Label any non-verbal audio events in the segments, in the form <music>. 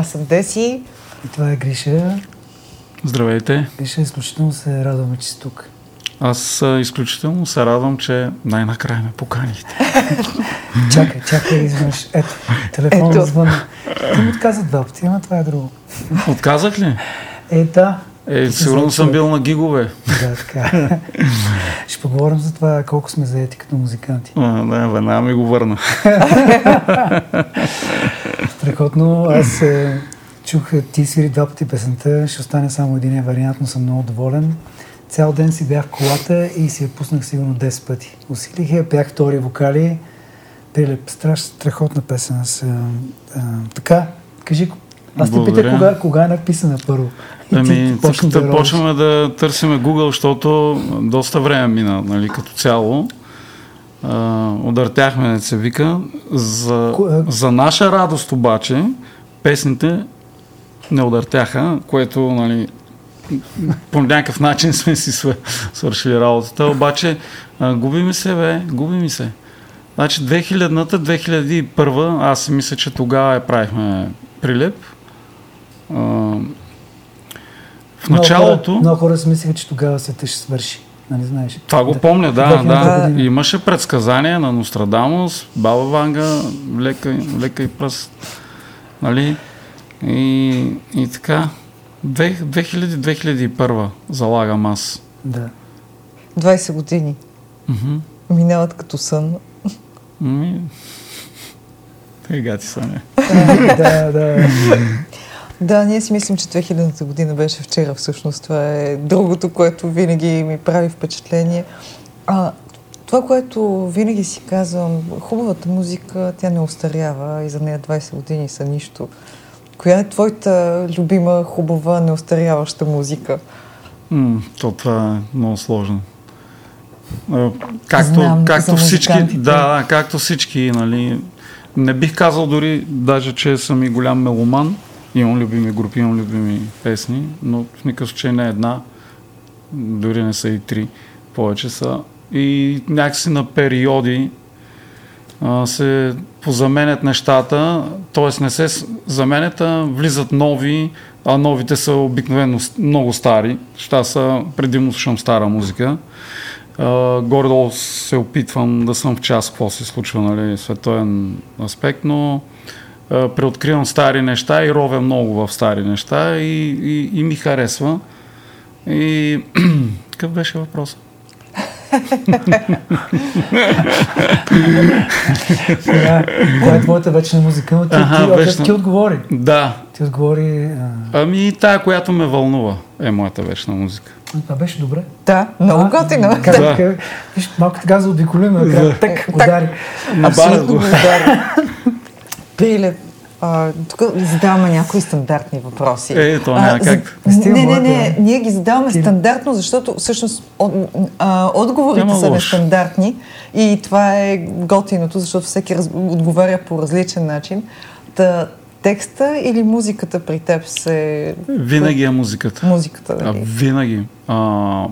Аз съм Деси. И това е Гриша. Здравейте. Гриша, изключително се радваме, че си тук. Аз изключително се радвам, че най-накрая ме поканихте. <laughs> чакай, чакай, изведнъж. Ето, телефонът звънна. Ти ми отказа два пъти, ама това е друго. Отказах ли? Е, да. Е, сигурно съм бил на гигове. Да, така. Ще поговорим за това колко сме заети като музиканти. А, да, веднага ми го върна. <laughs> Страхотно. Аз е, чух ти свири два пъти песента, ще остане само един вариант, но съм много доволен. Цял ден си бях в колата и си я пуснах сигурно 10 пъти. Усилих я, пях втори вокали. Прилеп, страш, страхотна песен. Аз, а, а, така, кажи, аз те питах кога, кога е написана първо. Ами, тук да почваме да търсиме Google, защото доста време мина, нали, като цяло. Uh, удъртяхме, се вика. За, за наша радост обаче, песните не удъртяха, което, нали, по някакъв начин <laughs> сме си свършили работата, обаче а, губи ми се, бе, губи ми се. Значи 2000-та, 2001 аз си мисля, че тогава я правихме прилеп. А, в началото... Много хора, много хора си мислиха, че тогава света ще свърши. Нали знаеш? Това го помня, да, да. да. Имаше предсказания на Нострадамус, Баба Ванга, лека, лека и пръст. Нали? И, и така. 2000-2001 залагам аз. Да. 20 години. Mm-hmm. Минават като сън. <laughs> Ми... Тега ти са, не. да, да. <laughs> Да, ние си мислим, че 2000-та година беше вчера всъщност. Това е другото, което винаги ми прави впечатление. А, това, което винаги си казвам, хубавата музика, тя не остарява и за нея 20 години са нищо. Коя е твоята любима, хубава, неостаряваща музика? М, то това е много сложно. Както, Знам, както всички, да, както всички, нали, не бих казал дори даже, че съм и голям меломан. Имам любими групи, имам любими песни, но в никакъв случай не една, дори не са и три, повече са. И някакси на периоди а, се позаменят нещата, т.е. не се заменят, а влизат нови, а новите са обикновено много стари. Ща са, предимно слушам стара музика. Uh, горе-долу се опитвам да съм в час какво се случва, нали, световен аспект, но преоткривам стари неща и ровя много в стари неща и, и, и ми харесва. И <clears throat> какъв беше въпросът? Сега, коя е твоята вечна музика? Ти, ага, ти, вечна... ти отговори. Да. Ти отговори... А... Ами тая, която ме вълнува, е моята вечна музика. Това беше добре. Да, много готино. Да. да. Виж, малко така заобиколиме, да. так, удари. Абсолютно удари. А, тук задаваме някои стандартни въпроси. Е, то няма как. За... Не, не, не, ние ги задаваме Ти... стандартно, защото всъщност от, а, отговорите няма са нестандартни и това е готиното, защото всеки раз... отговаря по различен начин. Та, текста или музиката при теб се... Винаги е музиката. Музиката, дали? А, винаги. А,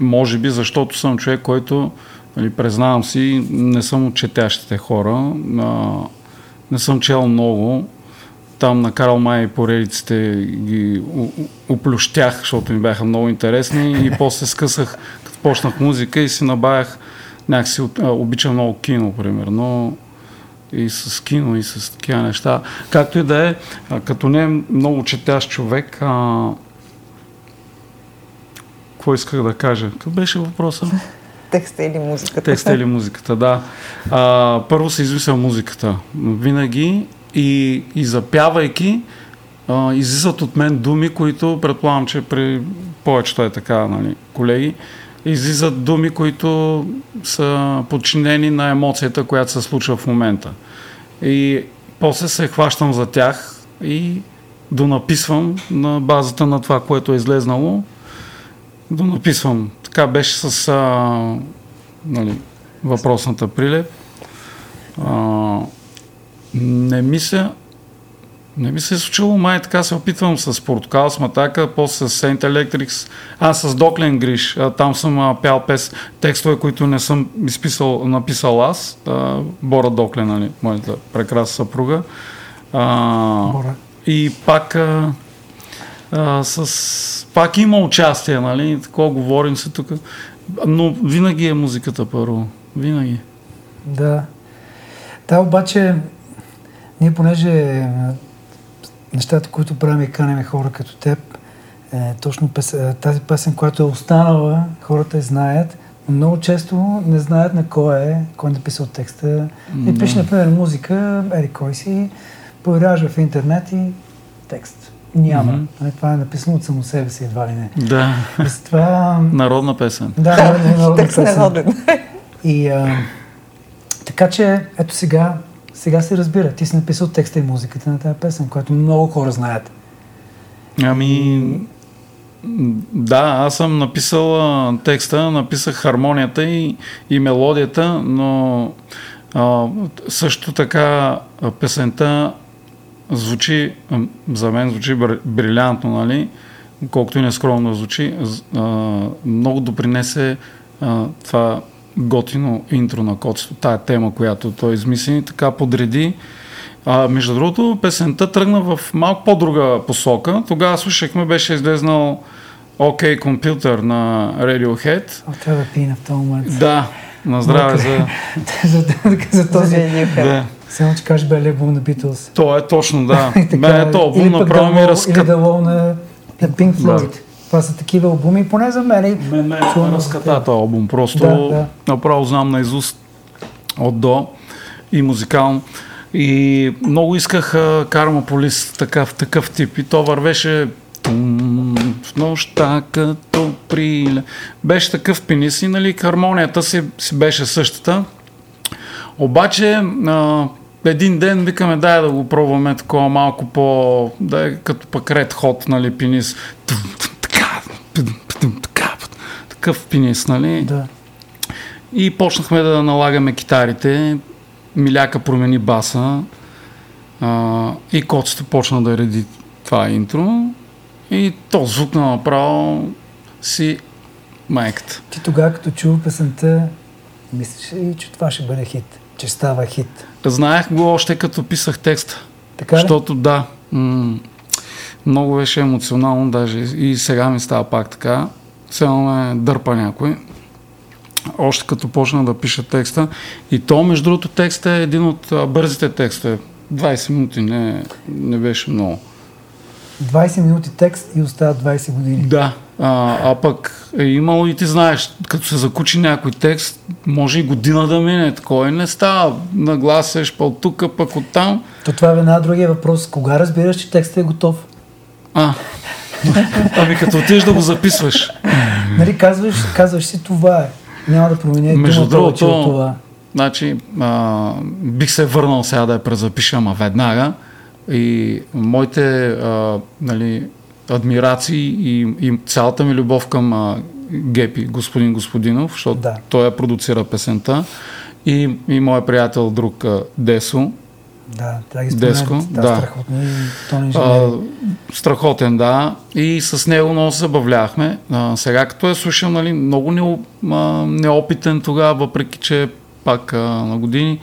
може би, защото съм човек, който, нали, признавам си, не съм от четящите хора. А, не съм чел много. Там на Карл Май поредиците ги оплющях, защото ми бяха много интересни и после скъсах, като почнах музика и си набавях някакси, обичам много кино, примерно, и с кино, и с такива неща. Както и да е, като не е много четящ човек, а... какво исках да кажа? Какъв беше въпросът? Текста или музиката. Текста или музиката, да. А, първо се измисля музиката. Винаги и, и запявайки, а, излизат от мен думи, които предполагам, че при повечето е така, нали, колеги, излизат думи, които са подчинени на емоцията, която се случва в момента. И после се хващам за тях и донаписвам на базата на това, което е излезнало. Донаписвам така беше с а, нали, въпросната прилеп. А, не мисля, не ми се е случило, май така се опитвам с Портокал, с Матака, после с Saint Electrics, а с Доклен Гриш, а, там съм а, пял пес, текстове, които не съм изписал, написал аз, а, Бора Доклен, нали, моята прекрасна съпруга. А, Бора. и пак а, а, с... Пак има участие, нали? Такова говорим се тук. Но винаги е музиката първо. Винаги. Да. Да, обаче, ние понеже е, нещата, които правим и канеме хора като теб, е, точно пес, е, тази песен, която е останала, хората я знаят, но много често не знаят на кой е, кой е написал текста. И пише, например, музика, ери кой си, появяваш в интернет и текст. Няма. Mm-hmm. Това е написано от само себе си, едва ли не. Да. това... Народна песен. Да, народна Текст песен. народен. И а, така че, ето сега, сега се разбира. Ти си написал текста и музиката на тази песен, която много хора знаят. Ами, да, аз съм написал текста, написах хармонията и, и мелодията, но а, също така песента звучи, за мен звучи бр- брилянтно, нали? Колкото и нескромно звучи, много допринесе това готино интро на Коцето, тая тема, която той измисли, така подреди. А, между другото, песента тръгна в малко по-друга посока. Тогава слушахме, беше излезнал OK Computer на Radiohead. О, трябва да пина в този момент. Да, на здраве <laughs> за, за този... Да. Само, че кажеш белия албум на Beatles. То е точно, да. <laughs> Така, Мен е то албум направо ми разкъп. Или The Wall на, на Pink Да. Floyd. Това са такива албуми, поне за мен. Мен ме чувам разката този албум. Просто Да, да. направо знам наизуст от до и музикално. И много исках а, Кармополис такъв, такъв тип. И то вървеше тум, в нощта като приле. Беше такъв пенис и нали, хармонията си, си беше същата. Обаче а, един ден викаме, дай да го пробваме такова малко по... Да е като пък Red Hot, нали, пенис. Така, така, такъв пенис, нали? Да. И почнахме да налагаме китарите. Миляка промени баса. А, и коцето почна да реди това интро. И то звукна направо си майката. Ти тогава, като чува песента, мислиш ли, че това ще бъде хит? Че става хит? Знаех го още като писах текста. Така ли? Защото да, м- много беше емоционално даже и сега ми става пак така. Сега ме дърпа някой. Още като почна да пиша текста. И то, между другото, текста е един от а, бързите текстове. 20 минути не, не беше много. 20 минути текст и остават 20 години. Да, а, а пък е имало и ти знаеш, като се закучи някой текст, може и година да мине, такова и не става. Нагласяш от тук, пък от там. То това е една другия въпрос. Кога разбираш, че текстът е готов? А, ами като отидеш да го записваш. Нали, казваш, казваш си това е. Няма да променя Между другото, от това. Значи, а, бих се върнал сега да я презапиша, ама веднага. И моите а, нали, адмирации и, и цялата ми любов към а, Гепи, господин Господинов, защото Да. той я продуцира песента. И, и моят приятел друг а, Десо. Да, да ги Деско, споменат. Да, да. страхотни А, страхотен, да. И с него много се забавлявахме. А, сега като е слушал, нали, много не, а, неопитен тогава, въпреки че е пак а, на години,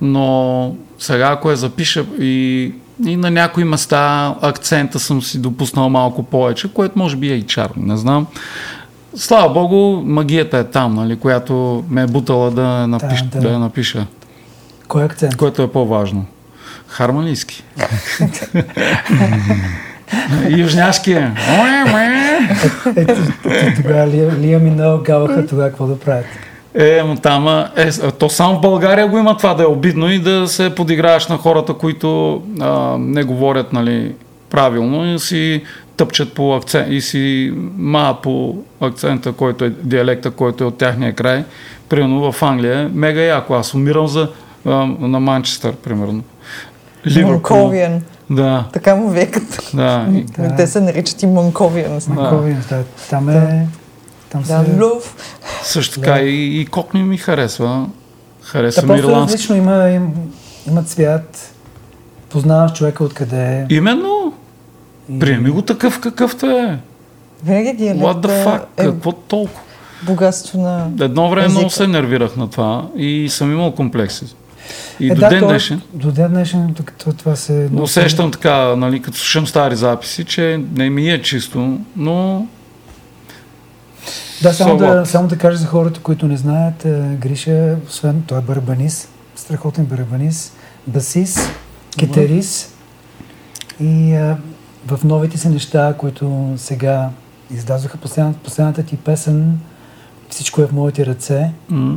но сега ако я запиша и, и на някои места акцента съм си допуснал малко повече, което може би е и чарно, не знам. Слава Богу, магията е там, нали, която ме е бутала да, напиш, Да, да. да. я напиша, Кой е акцент? което е по-важно. Харманийски. Южняшки е. Тогава Лия, Лия Минал гаваха тогава какво да правят. Е, ма там, е, то само в България го има това да е обидно и да се подиграваш на хората, които а, не говорят нали, правилно и си тъпчат по акцент и си маят по акцента, който е диалекта, който е от тяхния край. Примерно в Англия е мега яко. Аз умирам за, а, на Манчестър, примерно. Монковиен. Да, Така му викат. да. Да. Те се наричат и Монковиен. Манковия, да. Там е... Там Да, се... Лов. Също така и, и кокни ми харесва. Харесва Та ми е ирландски. различно. Има, им, има цвят. Познаваш човека откъде е. Именно, И- приеми го такъв какъвто е. Винаги What the fuck? е Какво толкова? богатство на... Едно време езика. много се нервирах на това и съм имал комплекси. И Е, до да, ден днешен. До ден днешен тук- това, това се... Усещам така, нали, като слушам стари записи, че не ми е чисто, но Да, само So да, само да кажа за хората, които не знаят, е, Гриша, освен той е барабанист, страхотен барабанист, басист, китарист и а, в новите си неща, които сега издадоха последната, последната ти песен, всичко е в моите ръце. м-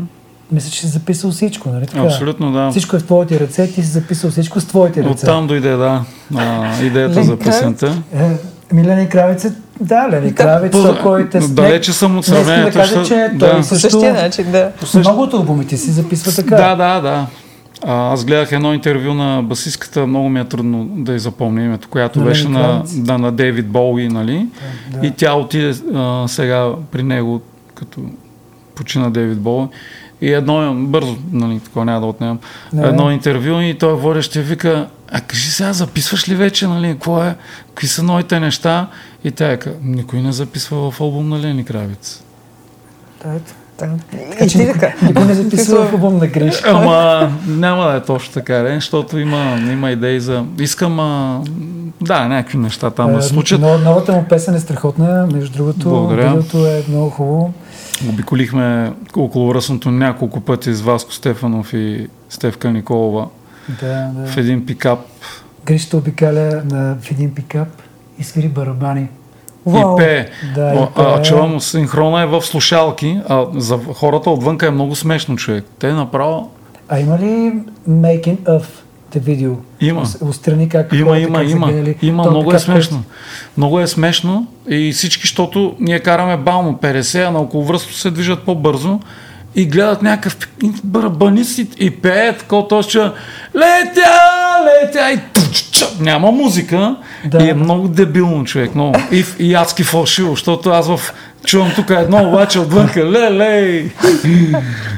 Мисля, че си записал всичко, нали така? абсолютно да. Всичко е в твоите ръце, ти си записал всичко с твоите ръце. Оттам дойде, да, а, идеята за песента. Е, Ами Е, да, Лени Да. Кравец, По- той, който е далече съм от сравнението, Да кажа, че да. той По също... същия начин, да. Многото албумите си записва така. Да, да, да. А, аз гледах едно интервю на басистката, много ми е трудно да я запомня името, която На беше на, да, на Дейвид Боуи, нали? Да. И тя отиде а, сега при него, като почина Дейвид Боуи. И едно, бързо, нали, такова няма да отнемам, Не. едно интервю и той водещия вика, а кажи сега, записваш ли вече, нали, какво е, какви са новите неща? И тя е, никой не записва в албум на Лени Кравец. Да, ето. Така И че ти никой- така. Никой не записва в албум на Гриш. Ама няма да е точно така, не? защото има, има идеи за... Искам, а... да, някакви неща там да се случат. Но, новата му песен е страхотна, между другото, Благодаря. видеото е много хубаво. Обиколихме около ръсното няколко пъти с Васко Стефанов и Стевка Николова Да, в да. един пикап. Гриш те обикаля на, в един пикап и свири барабани. Вау. И пее. Да, и О, а, пее. чувам, синхрона е в слушалки, а за хората отвънка е много смешно човек. Те направо А има ли making of the видео? Има. Отстрани как Има, хората има, как има. гледали. Има, То много е смешно. Много е смешно и всички, защото ние караме бавно 50, а на околовръсто се движат по-бързо и гледат някакъв барабанист и, пеят, такова tos че летя, летя и ча, няма музика Да. и е много дебилно човек, много. И, и адски фалшиво, защото аз в чувам тук едно обаче отвънка, ле-лей.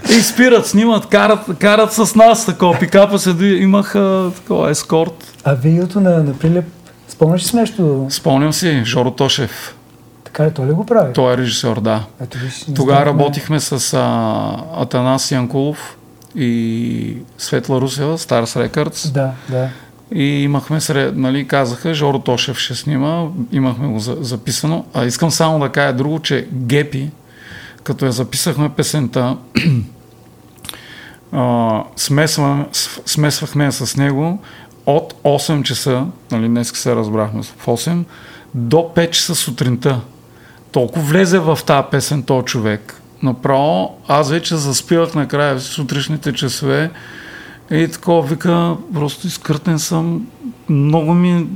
И спират, снимат, карат, карат с нас такова. Пикапа се движи, имах а, такова ескорт. А видеото на, на Прилеп, спомняш ли си нещо? Спомням си, Жоро Тошев. Така ли той ли го прави? Той е режисьор, да. Ето виж, Тогава работихме с а, Атанас Янкулов и Светла Русева, Stars Records. Да, да. И имахме, сред, нали, казаха, Жоро Тошев ще снима, имахме го за, записано. А искам само да кажа друго, че Гепи, като я записахме песента, <clears throat> а, смесваме, с- смесвахме я с него от 8 часа, нали, днес се разбрахме в 8, до 5 часа сутринта. Толкова влезе в тази песен този човек. Направо аз вече заспивах накрая в сутрешните часове и такова вика, просто изкъртен съм. Много ми,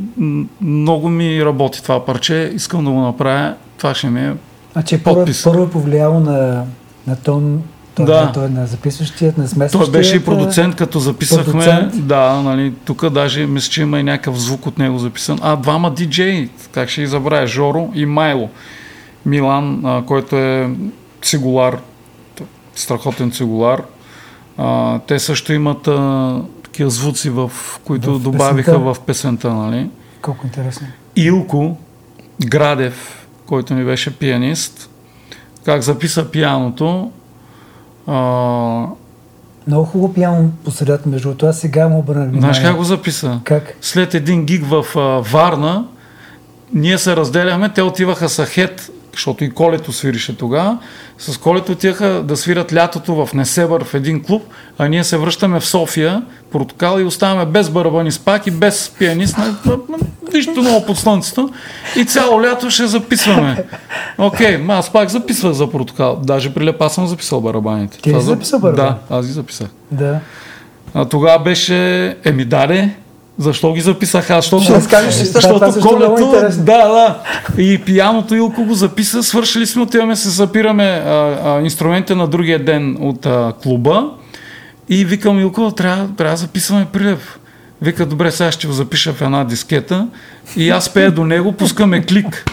много ми работи това парче, искам да го направя. Това ще ми е Значи първо, Подпис. първо е повлияло на, на тон, той, Да. той е на записващият, на смесващият. Той беше и продуцент, като записахме. продуцент. Да, нали, тук даже мисля, че има и някакъв звук от него записан. А, двама диджеи, как ще ги забравя, Жоро и Майло. Милан, а, който е цигулар, страхотен цигулар. А, те също имат а, такива звуци, в които В добавиха песента. в песента. Нали. Колко интересно. Илко Градев, който ми беше пианист, как записа пианото, а, Много хубаво пиано по средата, между. Аз сега му обърна внимание. знаеш как го записа? Как? След един гиг в а, Варна, ние се разделяхме, те отиваха с Хет, защото и Колето свирише тогава. С Колето отиваха да свират лятото в Несебър в един клуб, а ние се връщаме в София, Портокал и оставаме без барабани спак и без пианист, нищо ново под слънцето. И цяло лято ще записваме. Окей, ма аз пак записвах за Портокал. Даже при Лепа съм записал барабаните. Ти ли Това си за- записал барабани? Да, аз ги записах. Да. А тогава беше, еми даде, защо ги записах аз? Защото, Ще разкажеш ли? Това- това защото е колето, интересно. да, да. И пияното Илко го записа, свършили сме, отиваме се запираме а, а, инструментите на другия ден от а, клуба и викам Илко, трябва, трябва да записваме прилев. Вика, добре, сега ще го запиша в една дискета и аз пея до него, пускаме клик.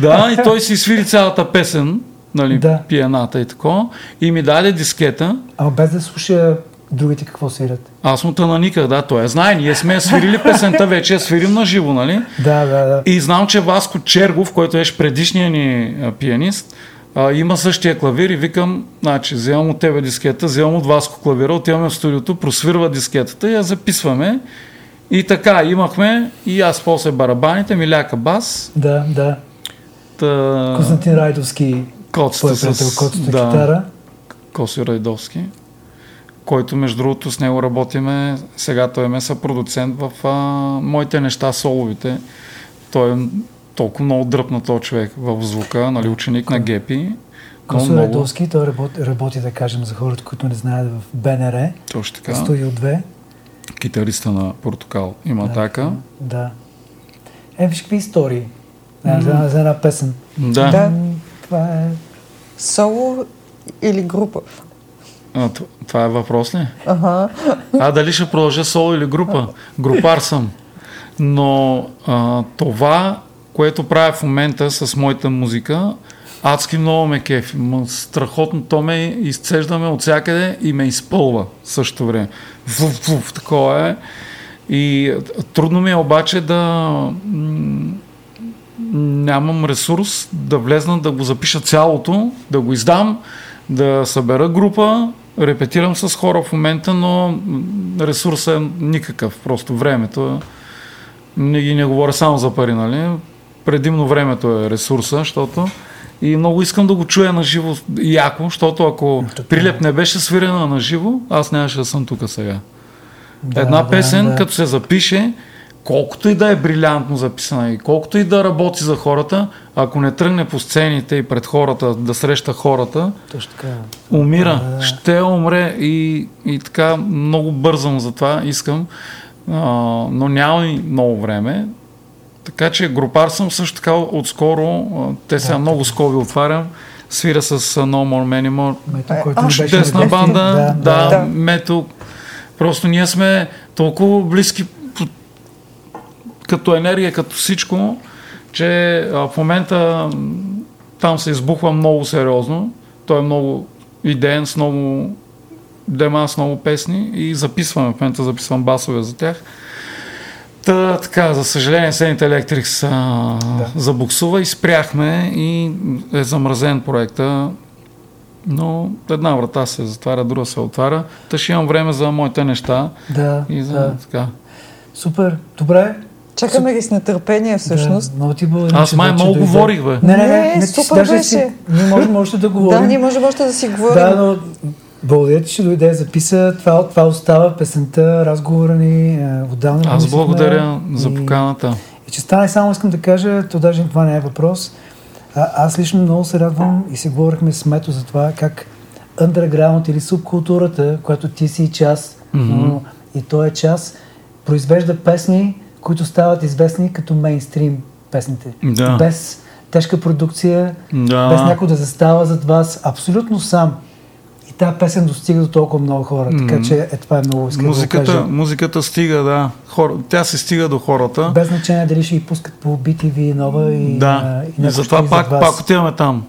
Да, и той си свири цялата песен, нали, Да. пиената и тако, и ми даде дискета, Ама без да слуша другите какво свирят. аз му наниках, да, той я знае. Ние сме свирили песента вече, я свирим на живо, нали? Да, да, да. И знам, че Васко Чергов, който беше предишният ни пианист, а, има същия клавир и викам, значи, вземам от тебе дискета, вземам от Васко клавира, отиваме в студиото, просвирва дискетата и я записваме. И така, имахме и аз после барабаните, Миляка бас, Да, да. та, Константин Райдовски, коцата твой приятел, с котата да, китара. Коси Райдовски, който между другото с него работиме, сега той е продуцент в а, моите неща, соловите. Той е толкова много дръпна този човек в звука, нали, ученик на Гепи. Косо много, Райдовски, той работи, работи, да кажем, за хората, които не знаят, в БНР, точно така, Студио 2. китариста на Портокал има така. Да. Е, виж какви истории. Mm. За, за една песен. Да. Да. Това е... Соло или група? А, това е въпрос ли? Ага. А дали ще продължа соло или група? Групар съм. Но а, това, което правя в момента с моята музика, адски много ме кефи. Страхотно то ме изцеждаме от всякъде и ме изпълва в същото време. Вуф, вуф, такова е. И трудно ми е обаче да нямам ресурс да влезна да го запиша цялото, да го издам, да събера група, репетирам с хора в момента, но ресурсът е никакъв, просто времето. е- Не ги не говоря само за пари, нали? Предимно времето е ресурса, защото и много искам да го чуя на живо яко, защото ако Така. Прилеп не беше свирена на живо, аз нямаше да съм тук сега. Да, Една да, песен, да. като се запише, колкото и да е брилянтно записана и колкото и да работи за хората, ако не тръгне по сцените и пред хората, да среща хората, Точно така. умира. Да, да. Ще умре и, и така много бързам за това, искам, а, но няма и много време. Така че групар съм също така отскоро, те сега Да, много скоби отварям, свира с No More Many More, Мето, Е, който а, чудесна банда, Да, да, да. да. мето. Просто ние сме толкова близки като енергия, като всичко, че а, в момента там се избухва много сериозно. Той е много идеен, с много дема, с много песни и записваме. В момента записвам басове за тях. Та, така, за съжаление, Сените Електрик са да. забуксува и спряхме и е замразен проекта. Но една врата се затваря, друга се отваря. Та ще имам време за моите неща Да, и за да. така. Супер, добре. Чакаме ги с нетърпение всъщност. Да, много ти благодаря. Аз май много дойде. говорих, бе. Не, не, не. Не, не супер си, даже си, беше. ние можем още да <laughs> говорим. Да, ние можем още да си говорим. Да, но благодаря ти, че дойде, записа. Това, това остава песента, разговора ни, е, отдавна Аз благодаря за и- поканата. И че стане само искам да кажа, то даже това не е въпрос. А, аз лично много се радвам и се говорихме с Мето за това как underground или субкултурата, която ти си част, Мгм. но и той е част, произвежда песни, които стават известни като мейнстрим песните. Да. Без тежка продукция, Да. без някой да застава зад вас, абсолютно сам. И тази песен достига до толкова много хора, така че е, това е много искам да Музиката, кажа. музиката стига, да. Хора, тя се стига до хората. Без значение дали ще ги пускат по BTV нова и, да. И, някой затова пак, зад вас. пак отиваме там.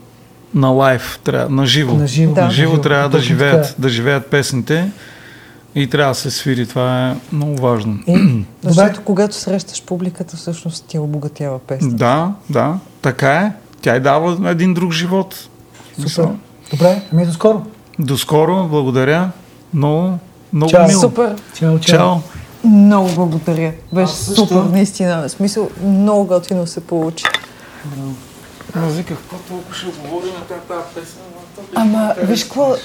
На лайв, трябва, на живо. На живо. Да. На живо трябва да живеят, да живеят песните и трябва да се свири. Това е много важно. И, <clears throat> добре, Защото когато срещаш публиката, всъщност тя обогатява песен. Да, да, така е. Тя й дава един друг живот. супер. Добре, ами до скоро. До скоро, благодаря. Много, много Чао. мило. Супер. Чао, чао. Чао. Много благодаря. Беше също. супер, наистина. В смисъл, много готино се получи. Аз виках, какво толкова ще говорим на тази песен? Ама, виж какво.